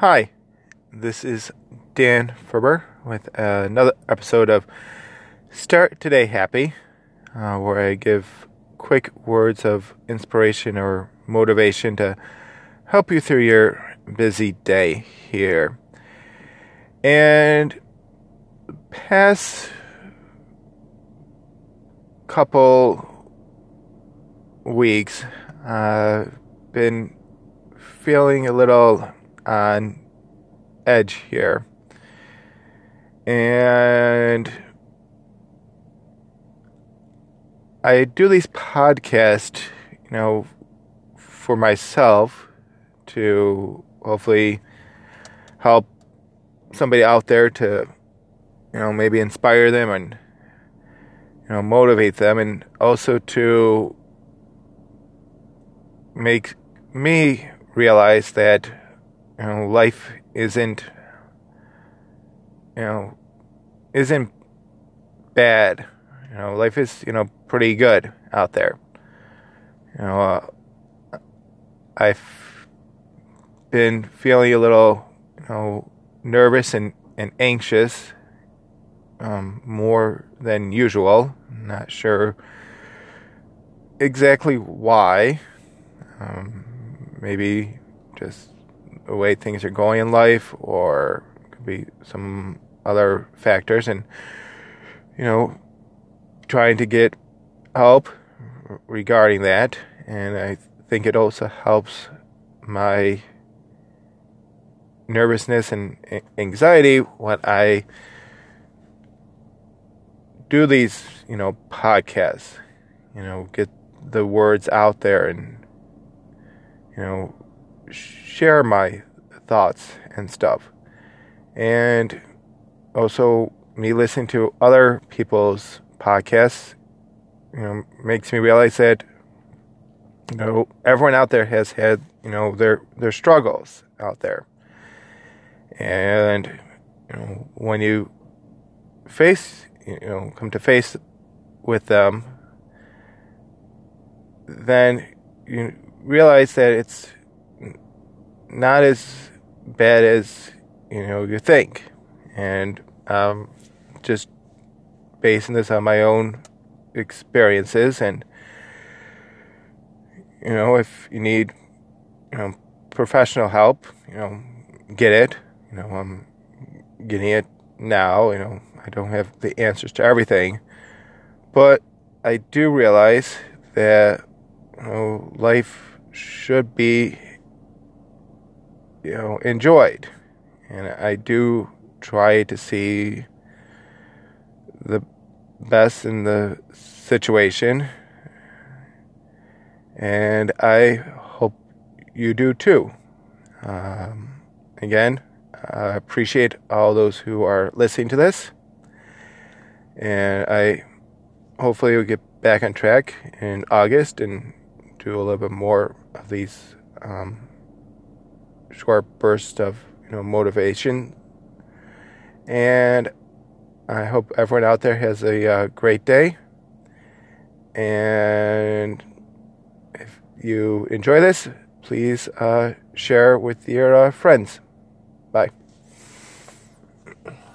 Hi, this is Dan Ferber with another episode of Start Today Happy, uh, where I give quick words of inspiration or motivation to help you through your busy day here. And past couple weeks, I've uh, been feeling a little on edge here. And I do these podcasts, you know, for myself to hopefully help somebody out there to, you know, maybe inspire them and, you know, motivate them and also to make me realize that you know life isn't you know isn't bad. You know life is you know pretty good out there. You know uh, i've been feeling a little you know nervous and, and anxious um, more than usual. Not sure exactly why. Um, maybe just the way things are going in life, or could be some other factors, and you know, trying to get help regarding that. And I think it also helps my nervousness and anxiety when I do these, you know, podcasts, you know, get the words out there and you know, share my thoughts and stuff. And also, me listening to other people's podcasts, you know, makes me realize that, you know, everyone out there has had, you know, their, their struggles out there. And, you know, when you face, you know, come to face with them, then you realize that it's not as bad as you know you think, and um, just basing this on my own experiences and you know if you need you know professional help you know get it. You know i'm getting it now. You know i don't have the answers to everything. But i do realize that you know life should be you know enjoyed. And i do try to see the best in the situation. And i hope you do too. Um, again i appreciate all those who are listening to this. And i hopefully will get back on track in august and do a little bit more of these um, short burst of you know motivation. And I hope everyone out there has a uh, great day. And if you enjoy this, please uh, share with your uh, friends.